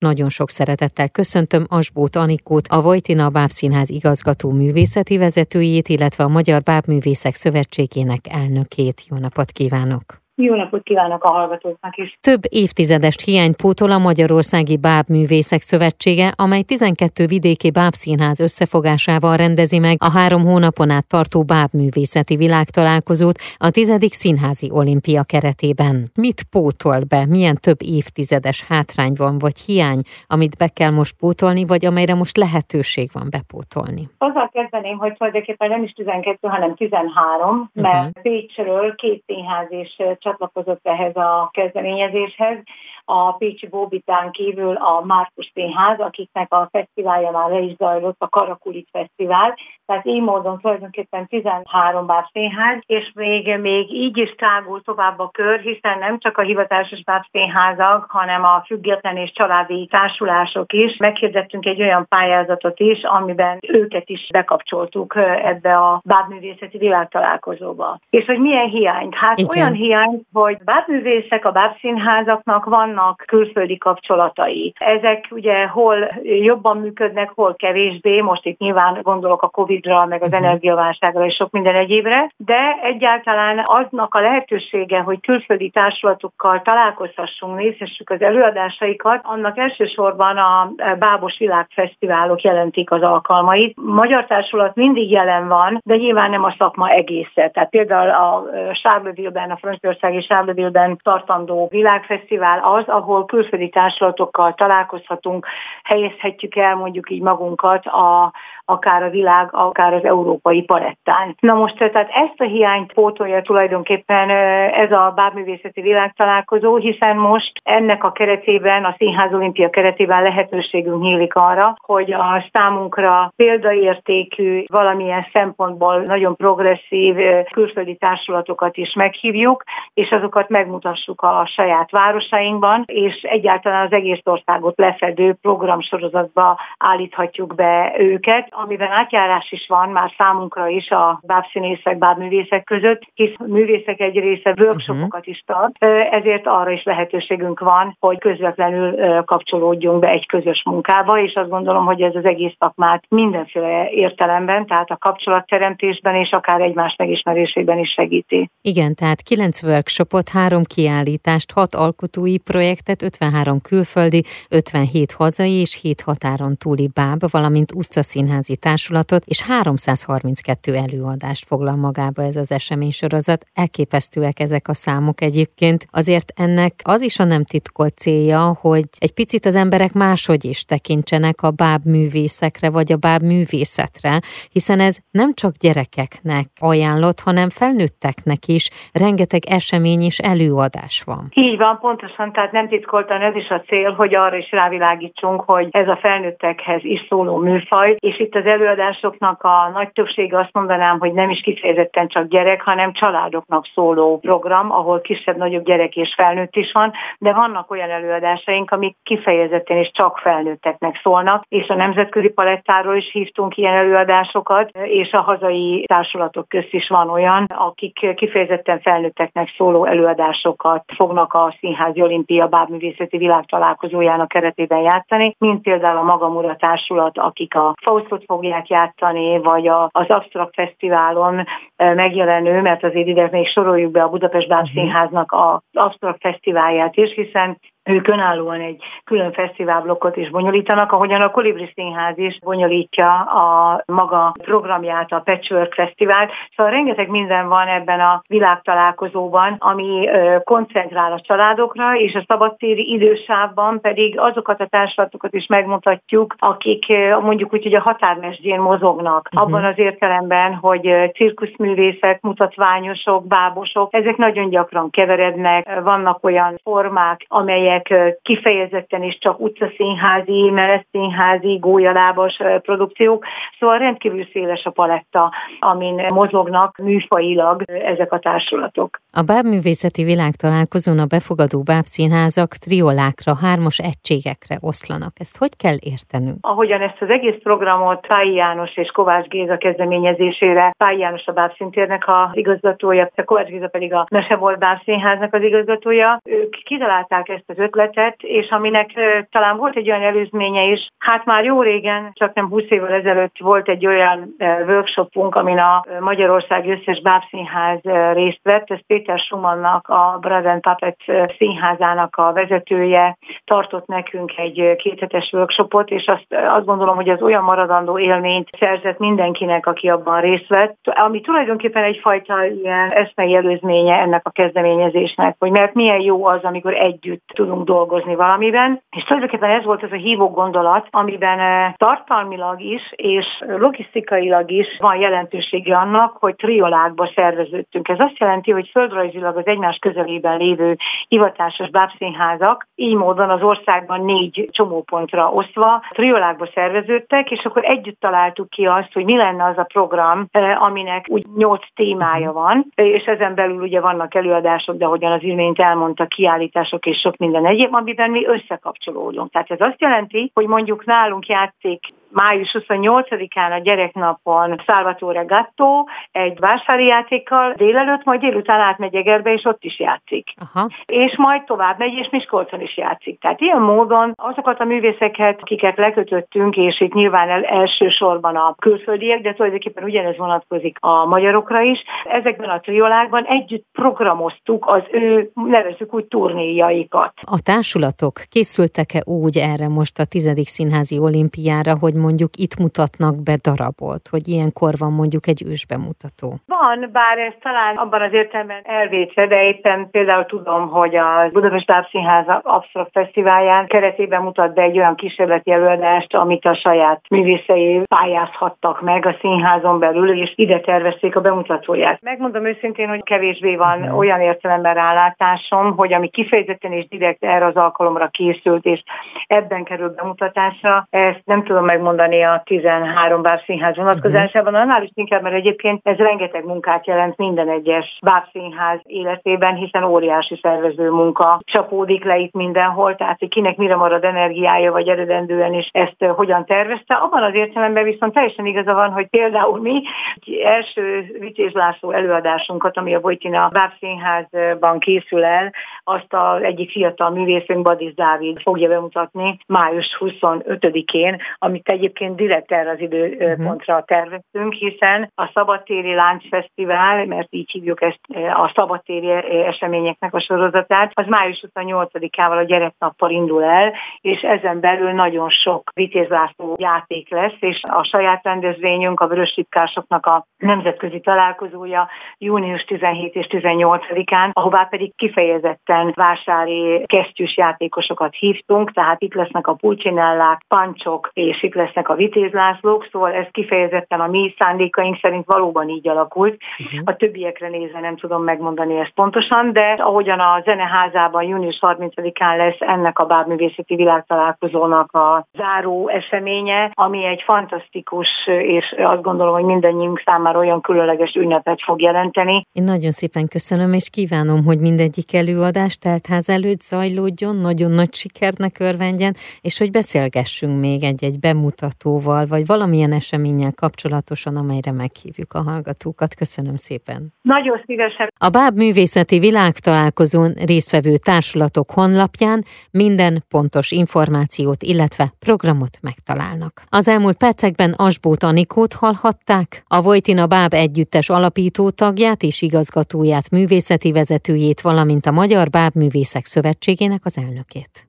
Nagyon sok szeretettel köszöntöm Asbót Anikót, a Vojtina Bábszínház igazgató művészeti vezetőjét, illetve a Magyar Bábművészek Szövetségének elnökét. Jó napot kívánok! Jó napot kívánok a hallgatóknak is! Több évtizedes hiányt pótol a Magyarországi Bábművészek Szövetsége, amely 12 vidéki bábszínház összefogásával rendezi meg a három hónapon át tartó bábművészeti világtalálkozót a tizedik színházi olimpia keretében. Mit pótol be? Milyen több évtizedes hátrány van, vagy hiány, amit be kell most pótolni, vagy amelyre most lehetőség van bepótolni? Azzal kezdeném, hogy tulajdonképpen nem is 12, hanem 13, mert uh-huh. Pécsről két színház is csatlakozott ehhez a kezdeményezéshez. A Pécsi Bóbitán kívül a Márkus Színház, akiknek a fesztiválja már le is zajlott, a Karakulit Fesztivál. Tehát így módon tulajdonképpen 13 bár színház, és még, még így is tágul tovább a kör, hiszen nem csak a hivatásos bábszínházak, hanem a független és családi társulások is. Meghirdettünk egy olyan pályázatot is, amiben őket is bekapcsoltuk ebbe a bábművészeti világtalálkozóba. És hogy milyen hiányt? Hát Igen. olyan hiány, hogy bábművészek a bábszínházaknak vannak külföldi kapcsolatai. Ezek ugye hol jobban működnek, hol kevésbé, most itt nyilván gondolok a Covid-ra, meg az mhm. energiaválságra és sok minden egyébre, de egyáltalán aznak a lehetősége, hogy külföldi társulatokkal találkozhassunk, nézhessük az előadásaikat, annak elsősorban a Bábos Világfesztiválok jelentik az alkalmait. Magyar társulat mindig jelen van, de nyilván nem a szakma egésze. Tehát például a Sárböville-ben, a Franciaország és Sárdövélben tartandó világfesztivál az, ahol külföldi társulatokkal találkozhatunk, helyezhetjük el mondjuk így magunkat a, akár a világ, akár az európai palettán. Na most tehát ezt a hiányt pótolja tulajdonképpen ez a bábművészeti világtalálkozó, hiszen most ennek a keretében, a Színház Olimpia keretében lehetőségünk nyílik arra, hogy a számunkra példaértékű, valamilyen szempontból nagyon progresszív külföldi társulatokat is meghívjuk, és azokat megmutassuk a saját városainkban, és egyáltalán az egész országot lefedő programsorozatba állíthatjuk be őket, amiben átjárás is van már számunkra is a bábszínészek, bábművészek között, hisz művészek egy része workshopokat is tart, ezért arra is lehetőségünk van, hogy közvetlenül kapcsolódjunk be egy közös munkába, és azt gondolom, hogy ez az egész szakmát mindenféle értelemben, tehát a kapcsolatteremtésben és akár egymás megismerésében is segíti. Igen, tehát kilenc workshopot, három kiállítást, hat alkotói projektet, 53 külföldi, 57 hazai és 7 határon túli báb, valamint utcaszínházi társulatot és 332 előadást foglal magába ez az eseménysorozat. Elképesztőek ezek a számok egyébként. Azért ennek az is a nem titkolt célja, hogy egy picit az emberek máshogy is tekintsenek a báb művészekre vagy a báb művészetre, hiszen ez nem csak gyerekeknek ajánlott, hanem felnőtteknek is rengeteg esemény és előadás van. Így van, pontosan, tehát nem titkoltan ez is a cél, hogy arra is rávilágítsunk, hogy ez a felnőttekhez is szóló műfaj, és itt az előadásoknak a nagy többsége azt mondanám, hogy nem is kifejezetten csak gyerek, hanem családoknak szóló program, ahol kisebb-nagyobb gyerek és felnőtt is van, de vannak olyan előadásaink, amik kifejezetten és csak felnőtteknek szólnak, és a nemzetközi palettáról is hívtunk ilyen előadásokat, és a hazai társulatok közt is van olyan, akik kifejezetten felnőtteknek szóló előadásokat fognak a Színházi Olimpia Bábművészeti Világtalálkozójának keretében játszani, mint például a Magamura Társulat, akik a Faustot fogják játszani, vagy a, az Abstract Fesztiválon megjelenő, mert azért ide még soroljuk be a Budapest Bábszínháznak az Abstract Fesztiválját is, hiszen ők önállóan egy külön fesztiválblokkot is bonyolítanak, ahogyan a Kolibri Színház is bonyolítja a maga programját, a Patchwork Fesztivált. Szóval rengeteg minden van ebben a világtalálkozóban, ami koncentrál a családokra, és a szabadtéri idősávban pedig azokat a társadalatokat is megmutatjuk, akik mondjuk úgy, hogy a határmesdjén mozognak. Uh-huh. Abban az értelemben, hogy cirkuszművészek, mutatványosok, bábosok, ezek nagyon gyakran keverednek, vannak olyan formák, amelyek amelyek kifejezetten is csak utcaszínházi, meleszszínházi, gólyalábas produkciók, szóval rendkívül széles a paletta, amin mozognak műfajilag ezek a társulatok. A bábművészeti világtalálkozón a befogadó bábszínházak triolákra, hármas egységekre oszlanak. Ezt hogy kell értenünk? Ahogyan ezt az egész programot Pályi János és Kovács Géza kezdeményezésére, Pályi János a bábszintérnek a igazgatója, Kovács Géza pedig a Mesebolt bábszínháznak az igazgatója, ők kitalálták ezt az ötletet, és aminek talán volt egy olyan előzménye is, hát már jó régen, csak nem 20 évvel ezelőtt volt egy olyan workshopunk, amin a Magyarország összes bábszínház részt vett, ez Péter Schumannnak, a Brother Puppet színházának a vezetője tartott nekünk egy kéthetes workshopot, és azt, azt gondolom, hogy az olyan maradandó élményt szerzett mindenkinek, aki abban részt vett, ami tulajdonképpen egyfajta ilyen eszmei előzménye ennek a kezdeményezésnek, hogy mert milyen jó az, amikor együtt tudunk dolgozni valamiben, és tulajdonképpen ez volt az a hívó gondolat, amiben eh, tartalmilag is és logisztikailag is van jelentősége annak, hogy triolákba szerveződtünk. Ez azt jelenti, hogy földrajzilag az egymás közelében lévő hivatásos bábszínházak így módon az országban négy csomópontra osztva triolákba szerveződtek, és akkor együtt találtuk ki azt, hogy mi lenne az a program, eh, aminek úgy nyolc témája van, és ezen belül ugye vannak előadások, de ahogyan az imént elmondta, kiállítások és sok minden egyéb, amiben mi összekapcsolódunk. Tehát ez azt jelenti, hogy mondjuk nálunk játszik május 28-án a gyereknapon Salvatore Gatto egy vásári játékkal délelőtt, majd délután átmegy Egerbe, és ott is játszik. Aha. És majd tovább megy, és Miskolcon is játszik. Tehát ilyen módon azokat a művészeket, akiket lekötöttünk, és itt nyilván el, elsősorban a külföldiek, de tulajdonképpen ugyanez vonatkozik a magyarokra is, ezekben a triolákban együtt programoztuk az ő, nevezzük úgy, turnéjaikat. A társulatok készültek-e úgy erre most a tizedik színházi olimpiára, hogy mondjuk itt mutatnak be darabot, hogy ilyenkor van mondjuk egy ősbemutató? Van, bár ez talán abban az értelemben elvétve, de éppen például tudom, hogy a Budapest Bábszínház Absztrakt Fesztiválján keretében mutat be egy olyan kísérleti előadást, amit a saját művészei pályázhattak meg a színházon belül, és ide tervezték a bemutatóját. Megmondom őszintén, hogy kevésbé van uh-huh. olyan értelemben rálátásom, hogy ami kifejezetten és direkt erre az alkalomra készült, és ebben kerül bemutatásra, ezt nem tudom megmondani, mondani a 13 bábszínház vonatkozásában, uh-huh. annál is inkább, mert egyébként ez rengeteg munkát jelent minden egyes bábszínház életében, hiszen óriási szervező munka csapódik le itt mindenhol, tehát hogy kinek mire marad energiája, vagy eredendően is ezt hogyan tervezte. Abban az értelemben viszont teljesen igaza van, hogy például mi első Vitéz László előadásunkat, ami a Bojtina Bábszínházban készül el, azt az egyik fiatal művészünk, Badis Dávid fogja bemutatni május 25-én, amit egy egyébként direkt erre az időpontra uh-huh. terveztünk, hiszen a Szabadtéri Láncfesztivál, mert így hívjuk ezt a szabadtéri eseményeknek a sorozatát, az május 28-ával a gyereknappal indul el, és ezen belül nagyon sok Vitéz László játék lesz, és a saját rendezvényünk, a Vörös a nemzetközi találkozója június 17 és 18-án, ahová pedig kifejezetten vásári kesztyűs játékosokat hívtunk, tehát itt lesznek a pulcsinellák, pancsok, és itt lesz lesznek a vitézlászlók, szóval ez kifejezetten a mi szándékaink szerint valóban így alakult. Uh-huh. A többiekre nézve nem tudom megmondani ezt pontosan, de ahogyan a zeneházában június 30-án lesz ennek a bábművészeti világtalálkozónak a záró eseménye, ami egy fantasztikus, és azt gondolom, hogy mindannyiunk számára olyan különleges ünnepet fog jelenteni. Én nagyon szépen köszönöm, és kívánom, hogy mindegyik előadás teltház előtt zajlódjon, nagyon nagy sikernek örvendjen, és hogy beszélgessünk még egy-egy bemutató bemutatóval, vagy valamilyen eseménnyel kapcsolatosan, amelyre meghívjuk a hallgatókat. Köszönöm szépen. Nagyon szívesen. A Báb Művészeti Világtalálkozón résztvevő társulatok honlapján minden pontos információt, illetve programot megtalálnak. Az elmúlt percekben Asbót Anikót hallhatták, a Vojtina Báb együttes alapító tagját és igazgatóját, művészeti vezetőjét, valamint a Magyar Báb Művészek Szövetségének az elnökét.